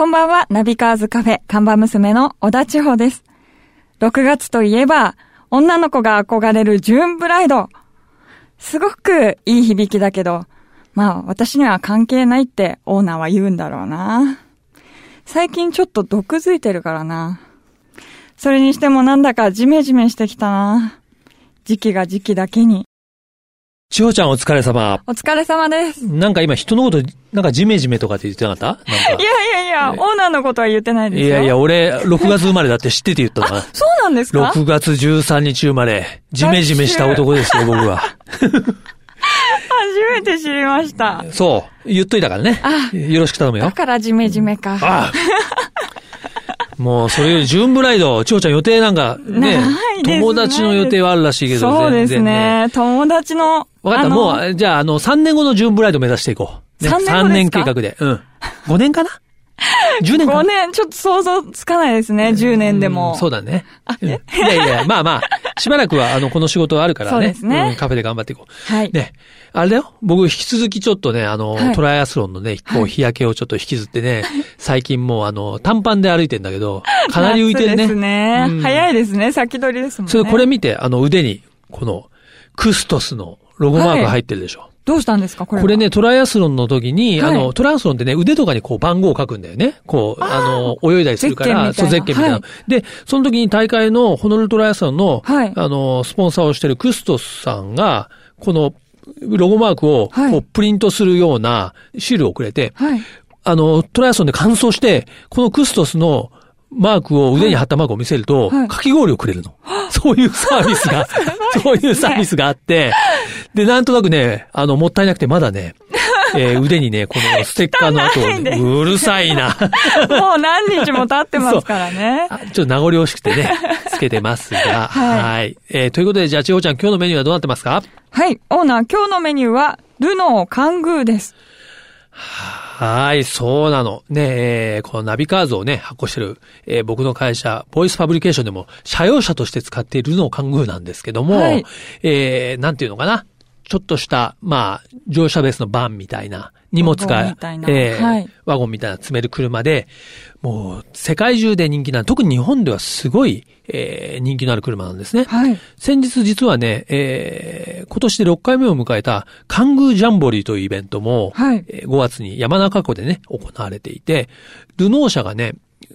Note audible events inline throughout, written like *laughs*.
こんばんは、ナビカーズカフェ看板娘の小田千穂です。6月といえば、女の子が憧れるジューンブライド。すごくいい響きだけど、まあ私には関係ないってオーナーは言うんだろうな。最近ちょっと毒づいてるからな。それにしてもなんだかジメジメしてきたな。時期が時期だけに。千穂ちゃんお疲れ様。お疲れ様です。いなんか今人のこと、なんかジメジメとかって言ってなかった？なんか。やいやいや、オーナーのことは言ってないですよ。いやいや、俺、6月生まれだって知ってて言ったな。*laughs* そうなんですか？6月13日生まれ、ジメジメした男ですよ、僕は。*laughs* 初めて知りました。そう、言っといたからね。あよろしく頼むよ。だからジメジメか。ああもう、それより、ジューンブライド、千穂ちゃん予定なんか、ね友達の予定はあるらしいけど、そうですね。ね。友達の。わかった、もう、じゃあ、あの、3年後のジューンブライド目指していこう。ね、三年後ですか？三年計画で。うん。5年かな ?10 年かな？5年、ちょっと想像つかないですね。10年でも。うんそうだね。うんいやいや、まあまあ、しばらくは、あの、この仕事はあるからね。*laughs* そうですねんカフェで頑張っていこう。はい。ね。あれだよ。僕、引き続きちょっとね、あの、はいトライアスロンのね、こう、日焼けをちょっと引きずってね、*laughs* 最近もう、あの、短パンで歩いてんだけど、かなり浮いてるね。夏ですね。うん早いですね。先取りですもんね。それ、これ見て、あの、腕に、この、クストスのロゴマーク入ってるでしょ。どうしたんですか？これは。これね、トライアスロンの時に、はいあの、トライアスロンってね、腕とかにこう番号を書くんだよね。こう、あの、泳いだりするから、そう、ゼッケンみたいな、はで、その時に大会のホノルルトライアスロンの、はいあの、スポンサーをしてるクストスさんが、この、ロゴマークを、はい。こう、プリントするようなシールをくれて、はい。あの、トライアスロンで乾燥して、このクストスのマークを、腕に貼ったマークを見せると、はい。かき氷をくれるの。そういうサービスが、*laughs* そういうサービスがあって、で、なんとなくね、あの、もったいなくてまだね、*laughs* えー腕にね、このステッカーの後うるさいな。もう何日も経ってますからね。あちょっと名残惜しくてね、*laughs* つけてますが、はいはい。えーということで、じゃあ、千穂ちゃん、今日のメニューはどうなってますか？はい。オーナー、今日のメニューは、ルノーカングーです。はい、そうなの。ねえーこのナビカーズをね、発行してる、えー僕の会社、ボイスファブリケーションでも、社用車として使っているのをカングーなんですけども、はいえーなんていうのかな？ちょっとした、まあ、乗車ベースのバンみたいな、荷物がえーはいワゴンみたいな積める車で、もう、世界中で人気な、特に日本ではすごい、えー人気のある車なんですね。はい。先日実はね、えー今年で6回目を迎えたカングージャンボリーというイベントも、はいえー5月に山中湖でね、行われていて、ルノー車がね、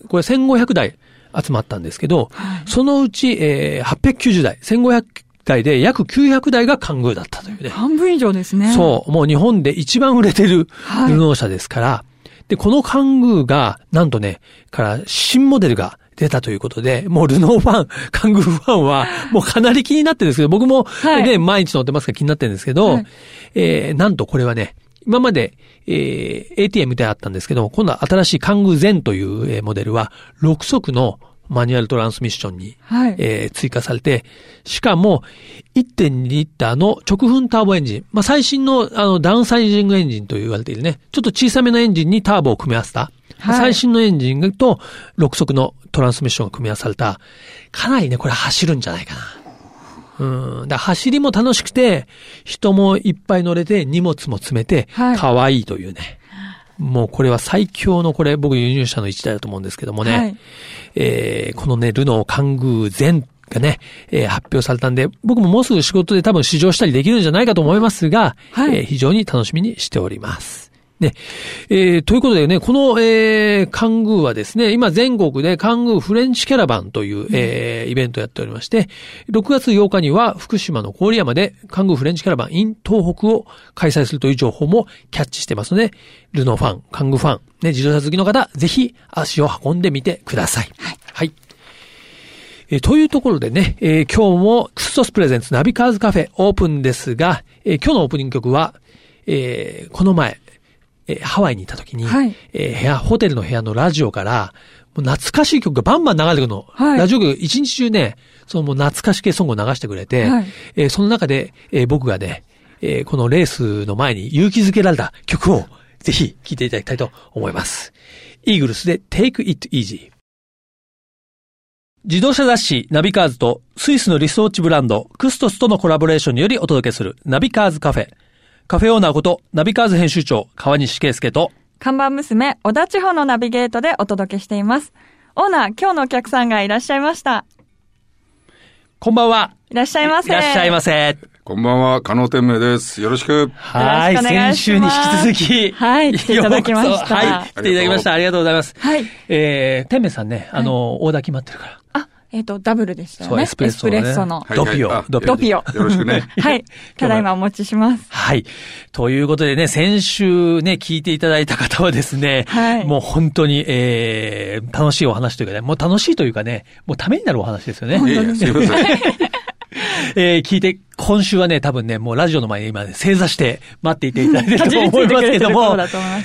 これ1500台集まったんですけど、はいそのうち、えー890台、1500台で約900台がカングーだったというね。半分以上ですね。そう、もう日本で一番売れてるはい。ルノー車ですから、で、このカングーが、なんとね、から新モデルが出たということで、もうルノーファン、*laughs* カングーファンは、もうかなり気になってるんですけど、僕も、はい。ね、毎日乗ってますから気になってるんですけど、はい。えー、なんとこれはね、今まで、えー、ATM であったんですけど、今度は新しいカングーゼンという、えーモデルは、6速のマニュアルトランスミッションにはい。えー追加されて、しかも、1.2リッターの直噴ターボエンジン。まあ、最新の、あの、ダウンサイジングエンジンと言われているね。ちょっと小さめのエンジンにターボを組み合わせた。はい最新のエンジンと6速のトランスミッションが組み合わされた。かなりね、これ走るんじゃないかな。うん。だ走りも楽しくて、人もいっぱい乗れて、荷物も詰めて、はい可愛いというね。もうこれは最強のこれ、僕輸入車の一台だと思うんですけどもね。はいえーこのね、ルノーカングー全がね、えー発表されたんで、僕ももうすぐ仕事で多分試乗したりできるんじゃないかと思いますが、はいえー非常に楽しみにしております。ね。えーということでね、この、えーカングーはですね、今全国でカングーフレンチキャラバンという、えーイベントをやっておりまして、6月8日には福島の郡山でカングーフレンチキャラバン in 東北を開催するという情報もキャッチしてますので、ルノーファン、カングーファン、ね、自動車好きの方、ぜひ足を運んでみてください。はい。えーというところでね、えー今日もクストスプレゼンツナビカーズカフェオープンですが、えー今日のオープニング曲は、えーこの前、えーハワイにいた時に、はいえー部屋、ホテルの部屋のラジオから、もう懐かしい曲がバンバン流れてくるの。はいラジオ局一日中ね、そのもう懐かし系ソングを流してくれて、はいえーその中で、えー僕がね、えーこのレースの前に勇気づけられた曲をぜひ聴いていただきたいと思います。イーグルスで Take It Easy。自動車雑誌ナビカーズとスイスのリストウォッチブランドクストスとのコラボレーションによりお届けするナビカーズカフェ。カフェオーナーことナビカーズ編集長川西圭介と看板娘、小田地方のナビゲートでお届けしています。オーナー、今日のお客さんがいらっしゃいました。こんばんは。いらっしゃいませ。いらっしゃいませ。こんばんは、加納天明です。よろしく。はい。先週に引き続き。はい来ていただきましたはい。来ていただきました。ありがとうございます。はい。えー、天明さんね、あの、オーダー決まってるから。あ、えっ、と、ダブルでしたよね。エスプレッソのね。エスプレッソの。はいドピオあ。ドピオ。ドピオ。よろしくね *laughs* はい。ただいまお持ちします。はい。ということでね、先週ね、聞いていただいた方はですね、はいもう本当に、えー、楽しいお話というかね、もう楽しいというかね、もうためになるお話ですよね。いやいや、すいません。*laughs* *laughs* えー、聞いて、今週はね、多分ね、もうラジオの前に今ね、正座して待っていていただいてると思いますけども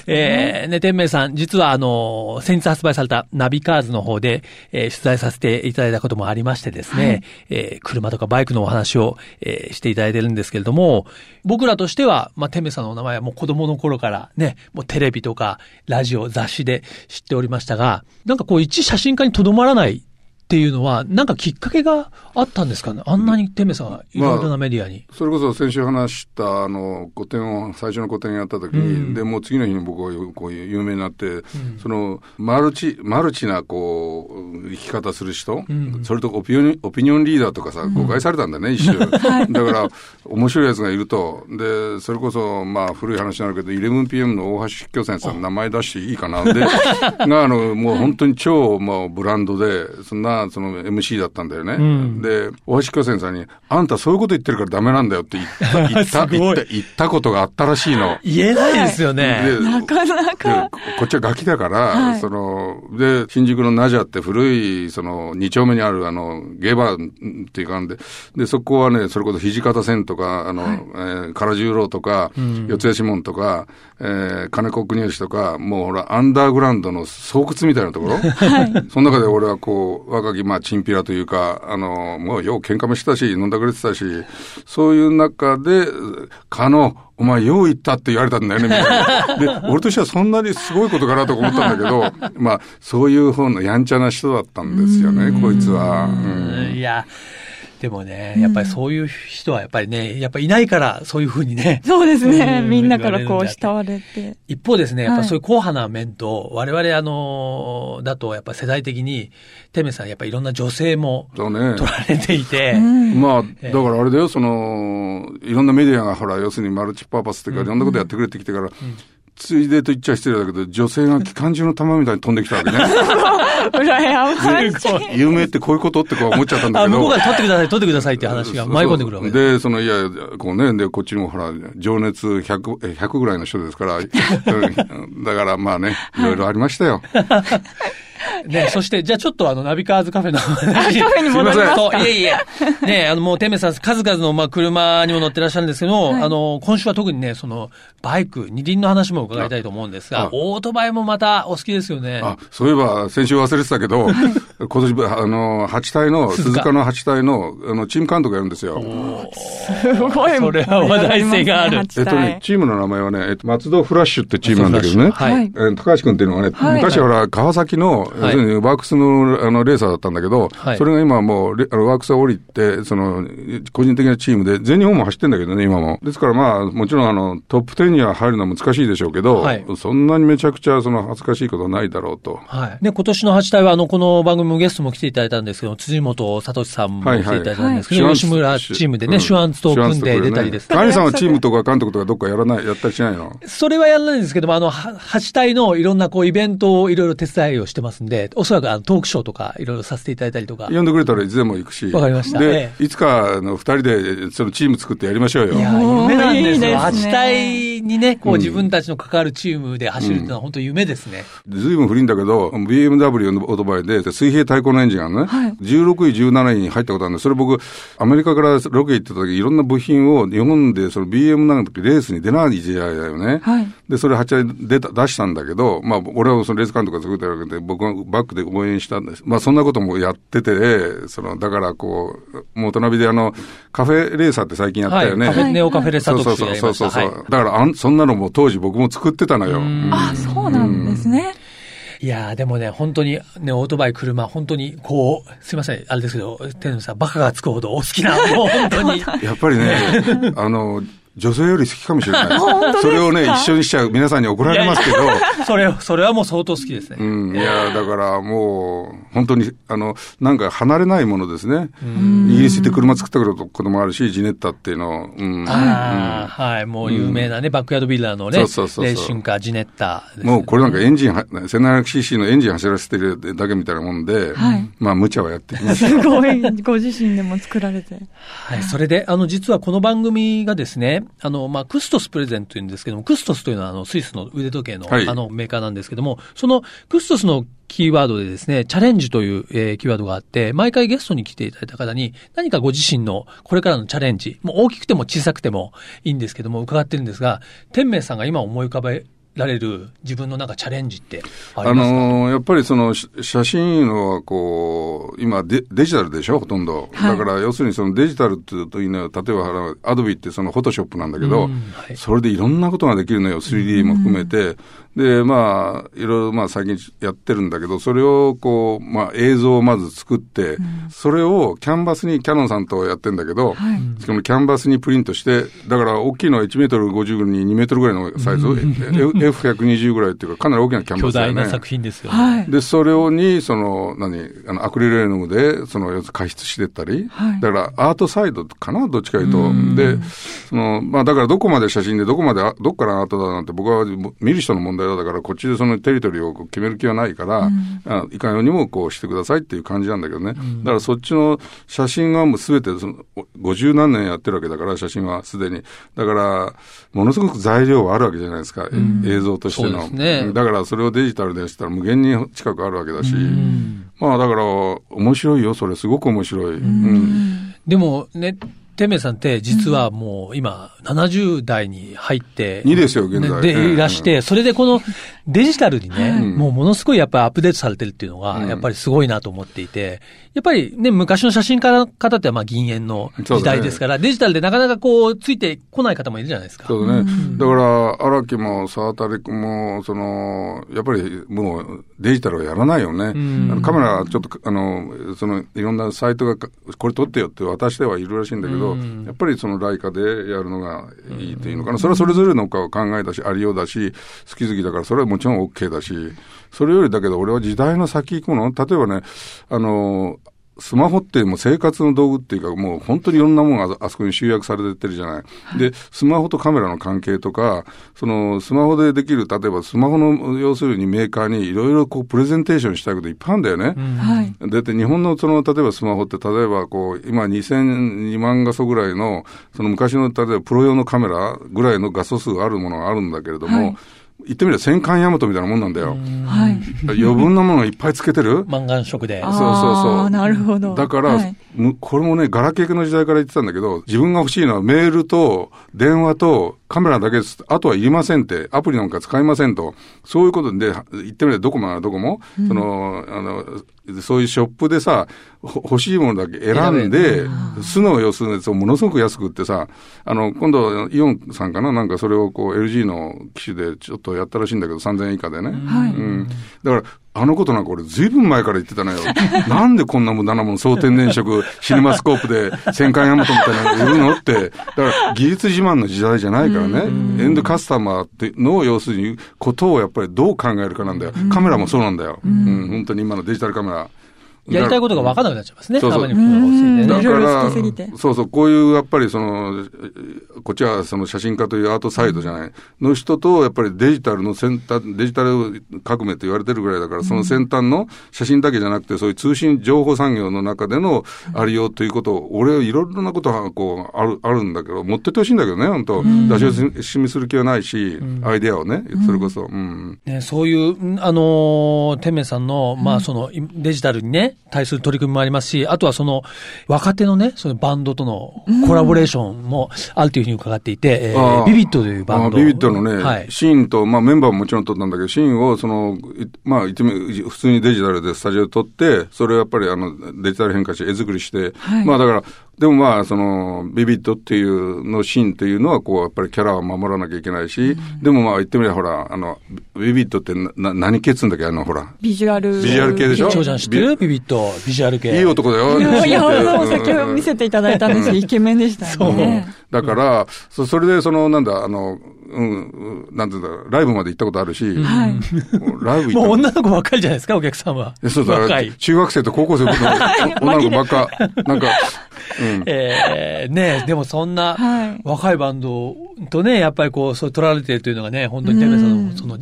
えー、ね、天明さん、実はあの、先日発売されたナビカーズの方で、えー取材させていただいたこともありましてですね、はい。えー車とかバイクのお話を、えーしていただいてるんですけれども、僕らとしては、まあ、天明さんのお名前はもう子供の頃からね、もうテレビとか、ラジオ、雑誌で知っておりましたが、なんかこう、一写真家にとどまらないっていうのは、なんかきっかけがあったんですかね？あんなに天明さんがいろいろなメディアに。それこそ先週話した、あの、個展を、最初の個展やった時に、うん。で、もう次の日に僕はこういう有名になって、その、マルチ、マルチな、こう、生き方する人、うん。それとオピニオピニオンリーダーとかさ、誤解されたんだね、一瞬。*laughs* だから、面白いやつがいると、で、それこそ、まあ、古い話になるけど、11PM の大橋筆京先生の名前出していいかな。で、*laughs* が、あの、もう本当に超、まあ、ブランドで、そんな、その MC だったんだよね。んで、大橋巨泉さんに、あんたそういうこと言ってるからダメなんだよって言った、言った、すごい言った、言ったことがあったらしいの。言えないですよね。でなかなでか。ここっちはガキだから、はいその、で、新宿のナジャって古い、その、二丁目にある、あの、ゲーバーっていうかんで、で、そこはね、それこそ土方線とか、あの、えー唐十郎とか、四谷指門とか、えー金子国吉とか、もうほら、アンダーグラウンドの巣窟みたいなところ。その中で俺はこう、若き、まあ、チンピラというか、あの、もうよう喧嘩もしてたし、飲んだくれてたし、そういう中で、かの、お前よう言ったって言われたんだよね、みたいな。で、*laughs* 俺としてはそんなにすごいことかなと思ったんだけど、まあ、そういう方のやんちゃな人だったんですよね、こいつは。うんいや、でもね、やっぱりそういう人はやっぱりね、やっぱりいないからそういうふうにね。そうですね。うんみんなからこう慕われて。一方ですね、やっぱはいそういう硬派な面と、我々あの、だとやっぱ世代的に、テメさんやっぱりいろんな女性も。取られていて、うん。まあ、ええだからあれだよ、その、いろんなメディアがほら、要するにマルチパーパスっていうか、いろんなことやってくれてきてから、ついでと言っちゃ失礼だけど、女性が機関銃の弾みたいに飛んできたわけね。*laughs* 羨ましい。有名ってこういうことってこう思っちゃったんだあ、けど。向こうから取ってください、取ってくださいって話が舞い込んでくるわけで、その、いや、こうね、で、こっちにもほら、情熱100、え100ぐらいの人ですから、*laughs* うんだからまあね、いろいろありましたよ。*laughs* ね、そして、じゃあちょっとあの、ナビカーズカフェの話。カフェに戻りますかそう、いえいえ。ね、あの、もう、テメさん、数々の、まあ、車にも乗ってらっしゃるんですけど、はいあの、今週は特にね、その、バイク、二輪の話も伺いたいと思うんですがあ、オートバイもまたお好きですよね。あ、そういえば、先週忘れてたけど、今年、あの、8体の、鈴鹿の8体の、あの、チーム監督やるんですよ。すごい。それは話題性があるえっとね、チームの名前はね、えっと、松戸フラッシュってチームなんだけどね。はい。高橋君っていうのはい昔はほら、川崎の、要するにワークスのあのレーサーだったんだけど、はいそれが今はもうレあのワークスを降りて、その、個人的なチームで、全日本も走ってんだけどね、今も。ですからまあ、もちろんあの、トップ10には入るのは難しいでしょうけど、はいそんなにめちゃくちゃその恥ずかしいことはないだろうと。はい。で、今年の8体は、あの、この番組もゲストも来ていただいたんですけど、辻本聡さんも来ていただいたんですけど、はいはい吉村チームでね、シュアンツと組んで出たりですね。カニさんはチームとか監督とかどっかやらない、やったりしないの？それはやらないんですけども、あの、は8体のいろんなこうイベントをいろいろ手伝いをしてますんで、おそらくあのトークショーとかいろいろさせていただいたりとか。呼んでくれたらいつでも行くし。わかりましたで、えいつかあの二人でそのチーム作ってやりましょうよ。いや夢なんですよ。いいですね8体にね、こううん自分たちの関わるチームで走るっていうのは本当夢ですね。ずいぶん古いんだけど、BMW のオートバイで水平対向のエンジンがね、はい16位、17位に入ったことあるんで、それ僕、アメリカからロケ行ってた時、いろんな部品を日本でその BM なんかレースに出ない時代だよね。はい。で、それ8台出た、出したんだけど、まあ、俺はそのレース監督が作ったわけで、僕はバックで応援したんです。まあ、そんなこともやってて、その、だからこう、もう隣であの、カフェレーサーって最近やったよね。はい。カフェネオカフェレサそう特集そうそうそうそう、だからあん、そんなのも当時僕も作ってたのよ。うんあ、そうなんですね。いやーでもね、本当にね、オートバイ、車、本当にこう、すいません、あれですけど、天野さん、バカがつくほどお好きな、もう本当に。*laughs* やっぱりね、あの、女性より好きかもしれない。*laughs* それをね、一緒にしちゃう皆さんに怒られますけど、それ、それはもう相当好きですね。うん、いや、だからもう、本当に、あの、なんか離れないものですね。イギリス行って車作ったこともあるし、ジネッタっていうのを、うん。ああ、はい。もう有名なね、バックヤードビルダーのね、そうそうそうそうレーシンカー、ジネッタですねもうこれなんかエンジンは、1700cc のエンジン走らせてるだけみたいなもんで、はいまあ無茶はやってきました。*laughs* すごい、ご自身でも作られて。はい。それで、あの、実はこの番組がですね、あの、まあ、クストスプレゼントというんですけども、クストスというのは、あの、スイスの腕時計の、はい。あの、メーカーなんですけども、その、クストスのキーワードでですね、チャレンジという、えーキーワードがあって、毎回ゲストに来ていただいた方に、何かご自身のこれからのチャレンジ、もう大きくても小さくてもいいんですけども、伺ってるんですが、天明さんが今思い浮かべられる自分のなんかチャレンジってあありますか、のーやっぱりそのし写真はこう、今デデジタルでしょ？ほとんど。はいだから要するにそのデジタルっていうというのは、例えばアドビってそのフォトショップなんだけど、うんはいそれでいろんなことができるのよ。3D も含めて。で、まあ、いろいろまあ最近やってるんだけど、それをこう、まあ映像をまず作って、それをキャンバスに、キャノンさんとやってんだけど、はいしかもキャンバスにプリントして、だから大きいのは1メートル50に2メートルぐらいのサイズ、F- F120 ぐらいっていうか、かなり大きなキャン巨バスだよね。大な作品ですよね。はい。で、それをに、その、何、あの、アクリル絵の具で、その、要するに加筆してったり、はいだから、アートサイドかな、どっちかいうと。で、その、まあ、だから、どこまで写真で、どこまで、あどっからアートだなんて、僕は見る人の問題だだから、こっちでそのテリトリーを決める気はないから、あいかようにもこうしてくださいっていう感じなんだけどね。だから、そっちの写真はもうすべて、その、50何年やってるわけだから、写真はすでに。だから、ものすごく材料はあるわけじゃないですか、映像としての。ね。だからそれをデジタルでしたら無限に近くあるわけだし、まあだから面白いよ、それ。すごく面白い。うん。でもね、天明さんって実はもう今70代に入って、2ですよ、現在。ねでいらして、それでこのデジタルにね、うんもうものすごいやっぱりアップデートされてるっていうのが、うんやっぱりすごいなと思っていて、やっぱりね、昔の写真家の方ってまあ銀塩の時代ですから、デジタルでなかなかこう、ついてこない方もいるじゃないですか。そうだね。だから、荒木も沢渡君も、その、やっぱりもうデジタルはやらないよね。カメラ、ちょっと、あの、その、いろんなサイトが、これ撮ってよって渡してはいるらしいんだけど、やっぱりそのライカでやるのがいいというのかな。それはそれぞれの考えだし、ありようだし、好き好きだから、それはもちろん OK だし、それよりだけど、俺は時代の先行くの、例えばね、あの、スマホってもう生活の道具っていうか、もう本当にいろんなものがあそこに集約されてってるじゃない。で、スマホとカメラの関係とか、そのスマホでできる、例えばスマホの要するにメーカーにいろいろこうプレゼンテーションしたいこといっぱいあるんだよね。はい。だって日本のその、例えばスマホって、例えばこう、今2002万画素ぐらいの、その昔の、例えばプロ用のカメラぐらいの画素数があるものがあるんだけれども、はい言ってみれば戦艦ヤマトみたいなもんなんだよ。はい。余分なものがいっぱいつけてる？満願色で。あそうそうそうなるほど。だから、はいむこれもね、ガラケーの時代から言ってたんだけど、自分が欲しいのはメールと電話とカメラだけです。あとはいりませんって、アプリなんか使いませんと。そういうことで、言ってみればどこもどこも、その、あの、そういうショップでさ、ほ欲しいものだけ選んで、素の様子のやつをものすごく安くってさ、あの、今度、イオンさんかな？なんかそれをこう LG の機種でちょっとやったらしいんだけど、3000円以下でね。はいうん。だから、あのことなんか俺ずいぶん前から言ってたのよ。*laughs* なんでこんな無駄なもん、総天然色、シネマスコープで戦艦ヤマトみたいなの売るのって。だから技術自慢の時代じゃないからね。エンドカスタマーっての要するにことをやっぱりどう考えるかなんだよ。カメラもそうなんだよ。うん、本当に今のデジタルカメラ。やりたいことが分からなくなっちゃいますね。そうそう。だいろいろからそうそう、こういうやっぱりその、こっちはその写真家というアートサイドじゃない、の人と、やっぱりデジタルの先端、デジタル革命と言われてるぐらいだから、その先端の写真だけじゃなくて、そういう通信情報産業の中でのありようということを、俺はいろんなことがこう、ある、あるんだけど、持ってってほしいんだけどね、本当。出し惜しみする気はないし、アイデアをね、それこそ、うん。ね、そういう、んあのー、天明さんの、まあ、その、いデジタルにね、対する取り組みもありますし、あとはその、若手のね、そのバンドとのコラボレーションもあるというふうに伺っていて、えーあー。ビビットというバンド。あビビットのね、はい。シーンと、まあメンバーももちろん撮ったんだけど、シーンをその、いまあ一面普通にデジタルでスタジオで撮って、それをやっぱりあのデジタル変化して絵作りして、はい。まあだから、でもまあその、ビビットっていうのシーンっていうのはこう、やっぱりキャラは守らなきゃいけないし、でもまあ言ってみればほら、あの、ビビットってな、な何系っつうんだっけあのほら。ビジュアル。ビジュアル系でしょ？長ちゃん知ってる？ビビッット、ビジュアル系。いい男だよ。いや、うん先ほど見せていただいたんですけど、イケメンでしたよね。だから、そそれで、その、なんだ、あの、うん、うんなんていうんだ、ライブまで行ったことあるし、はい。ライブ行ったもう女の子ばっかりじゃないですか、お客さんは。えそうだ若い。中学生と高校生の *laughs* 女の子ばっか、なんか、うん。えー、ねでもそんなはい。若いバンドとね、やっぱりこう、そう取られてるというのがね、本当に天明さんのその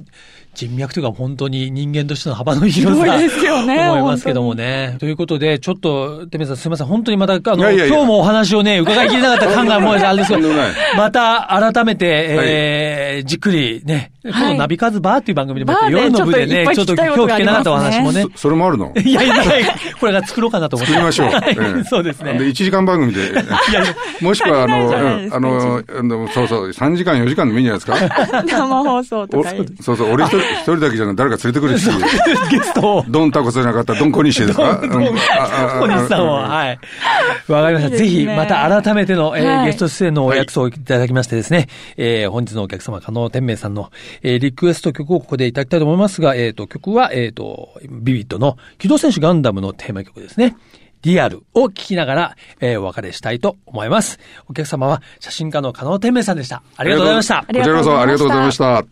人脈というか本当に人間としての幅の広さですよね思いますけどもね。ということで、ちょっと、天明さんすみません、本当にまた、あの、いや今日もお話をね、伺いきれなかった感がもうあれですけどまた改めて、えーじっくりね、このナビカズバーっていう番組でもバーで夜の部でね、ちょっと今日聞けなかったお話もね。そそれもあるの？いやいやいや、これが作ろうかなと思って。作りましょう。はいええ *laughs* そうですね。で、1時間番組で。いやいやもしくは、あの、足りないじゃないですかうんあの、あのそうそう、3時間、4時間でもいいんじゃないですか？*laughs* 生放送とおかいい。そうそう、俺一人一人だけじゃなく誰か連れてくるし、ゲストを。ドンタコじゃなかったらドンコニシですかドン、うんああ小西さんを、あはい。わかりました。ぜひ、また改めての、ゲスト出演のお約束をいただきましてですね、えー本日のお客様、加納天明さんの、えーリクエスト曲をここでいただきたいと思いますが、えっ、と、曲は、えっ、と、ビビットの機動戦士ガンダムのテーマ曲ですね。リアルを聴きながら、えーお別れしたいと思います。お客様は写真家の加納天明さんでした。ありがとうございましたあ。りがとうこちらこそありがとうございました。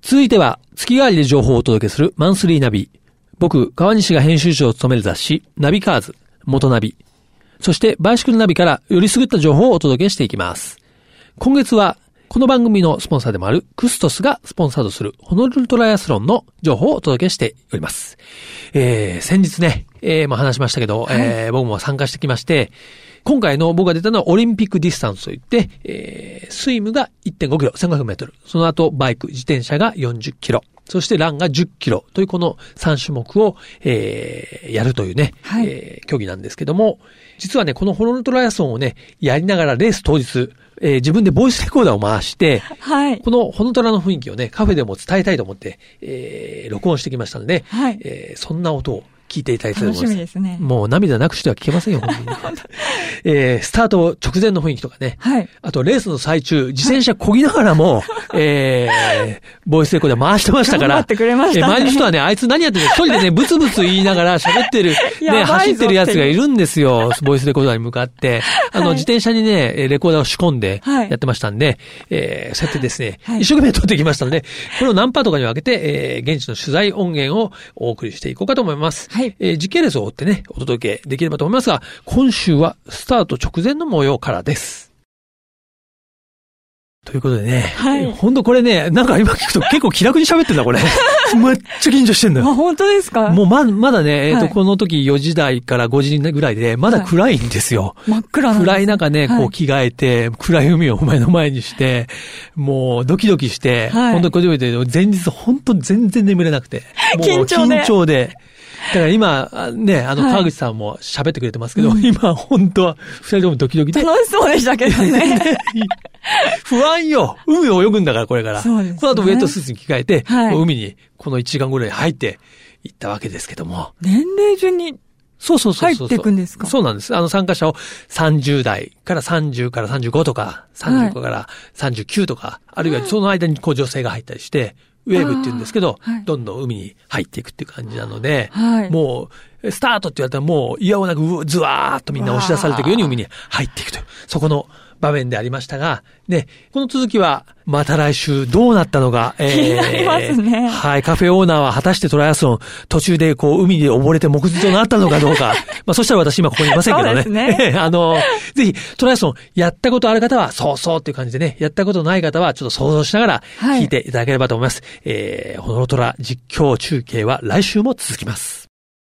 続いては、月替わりで情報をお届けするマンスリーナビ。僕、川西が編集長を務める雑誌、ナビカーズ、元ナビ。そして、バイシクルナビからよりすぐった情報をお届けしていきます。今月は、この番組のスポンサーでもあるクストスがスポンサードするホノルルトライアスロンの情報をお届けしております。えー、先日ね、えー、まあ話しましたけど、えー、僕も参加してきまして、今回の僕が出たのはオリンピックディスタンスといって、えー、スイムが1.5キロ、1500メートル。その後、バイク、自転車が40キロ。そしてランが10キロというこの3種目を、えー、やるというね、はいえー競技なんですけども、実はね、このホノルルトライアスロンをね、やりながらレース当日、えー自分でボイスレコーダーを回して、はい。このホノトラの雰囲気をね、カフェでも伝えたいと思って、えー、録音してきましたので、はいえーそんな音を聞いていただきたいと楽し思います。みですね。もう涙なくしては聞けませんよ、本当に。*laughs* えー、スタート直前の雰囲気とかね。はい。あと、レースの最中、自転車漕ぎながらも、えー、ボイスレコーダー回してましたから。頑張ってくれましたねえー周りの人はね、あいつ何やってるの？一人でね、ブツブツ言いながら喋ってる、ね、走ってるやつがいるんですよ。ボイスレコーダーに向かって。あの、はい自転車にね、えーレコーダーを仕込んではいやってましたんで、えー、そうやってですね、はい一生懸命撮ってきましたので、これを何パーとかに分けて、えー、現地の取材音源をお送りしていこうかと思います。はいえー、時系列を追ってね、お届けできればと思いますが、今週はスタート直前の模様からです。ということでね、はい本当これね、なんか今聞くと結構気楽に喋ってんだ、これ。*laughs* めっちゃ緊張してんだあ、よ。本当ですか？もうま、まだね、えっ、と、はいこの時4時台から5時ぐらいで、まだ暗いんですよ。真っ暗な暗い中ね、はいこう着替えて、暗い海を前の前にして、もうドキドキして、はい本当これで前日本当全然眠れなくて、もう *laughs* 緊張で緊張で。だから今、あね、あの、はい川口さんも喋ってくれてますけど、今本当は二人ともドキドキで、楽しそうでしたけどね。*laughs* 不安よ海を泳ぐんだから、これから。そうですねこの後ウェットスーツに着替えて、はい海にこの1時間ぐらい入って行ったわけですけども。年齢順に、そうそうそうそう。入っていくんですか？そうなんです。あの参加者を30代から30から35とか、35から39とか、あるいはその間にこう女性が入ったりして、ウェーブって言うんですけど、はい。どんどん海に入っていくっていう感じなので、はい。もう、スタートって言われたらもう、嫌をなく、うずわーっとみんな押し出されていくように海に入っていくという、そこの場面でありましたが、で、この続きは、また来週どうなったのか、え気になりますねはい、カフェオーナーは果たしてトライアスロン、途中でこう、海で溺れて目次となったのかどうか。*laughs* まあ、そしたら私今ここにいませんけどね。そうですね *laughs* あの、ぜひ、トライアスロン、やったことある方は、そうそうっていう感じでね、やったことない方は、ちょっと想像しながら、はい聞いていただければと思います。えー、ホノトラ実況中継は来週も続きます。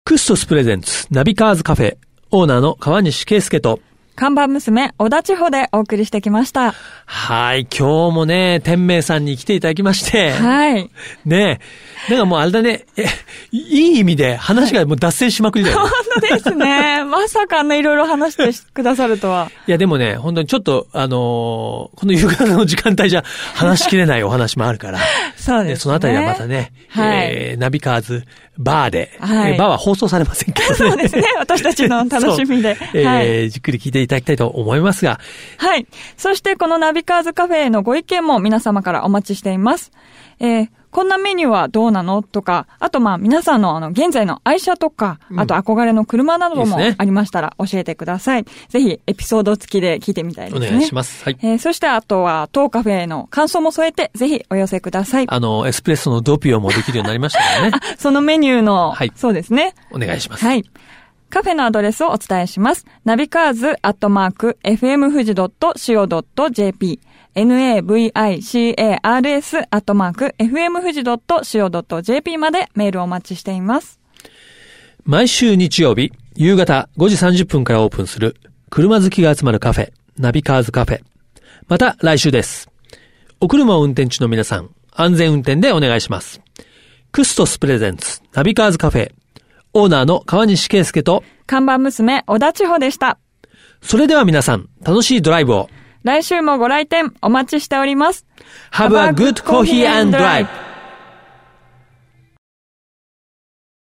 クストスプレゼンツ、ナビカーズカフェ、オーナーの川西圭介と、看板娘、小田千穂でお送りしてきました。はい、今日もね、天明さんに来ていただきまして、はい。*laughs* ねえ。なんかもうあれだね、え、いい意味で話がもう脱線しまくりだよね。*laughs* 本当ですね。まさかあんないろいろ話してくださるとは。*laughs* いやでもね、本当にちょっと、あのーこの夕方の時間帯じゃ話しきれないお話もあるから、そうですね。でそのあたりはまたね、はいえーナビカーズバーで、はいえーバーは放送されませんけどね。そうですね。私たちの楽しみで。そうえーはい。じっくり聞いていただきたいと思いますが、はい。そしてこのナビカーズカフェへのご意見も皆様からお待ちしています。えーこんなメニューはどうなのとか、あとまあ皆さんのあの現在の愛車とか、あと憧れの車などもありましたら教えてください。ぜひエピソード付きで聞いてみたいですね。お願いします。はい。えーそしてあとは当カフェへの感想も添えてぜひお寄せください。あの、エスプレッソのドピオもできるようになりましたからね。*laughs* そのメニューの、はいそうですね。お願いします。はい。カフェのアドレスをお伝えします。ナビカーズアットマーク FM 富士 .co.jp navicars アットマーク FM 富士 .co.jp までメールをお待ちしています。毎週日曜日、夕方5時30分からオープンする、車好きが集まるカフェ、ナビカーズカフェ。また来週です。お車を運転中の皆さん、安全運転でお願いします。クストスプレゼンツ、ナビカーズカフェ。オーナーの川西圭介と、看板娘、小田千穂でした。それでは皆さん、楽しいドライブを。来週もご来店お待ちしております。Have a good coffee and drive!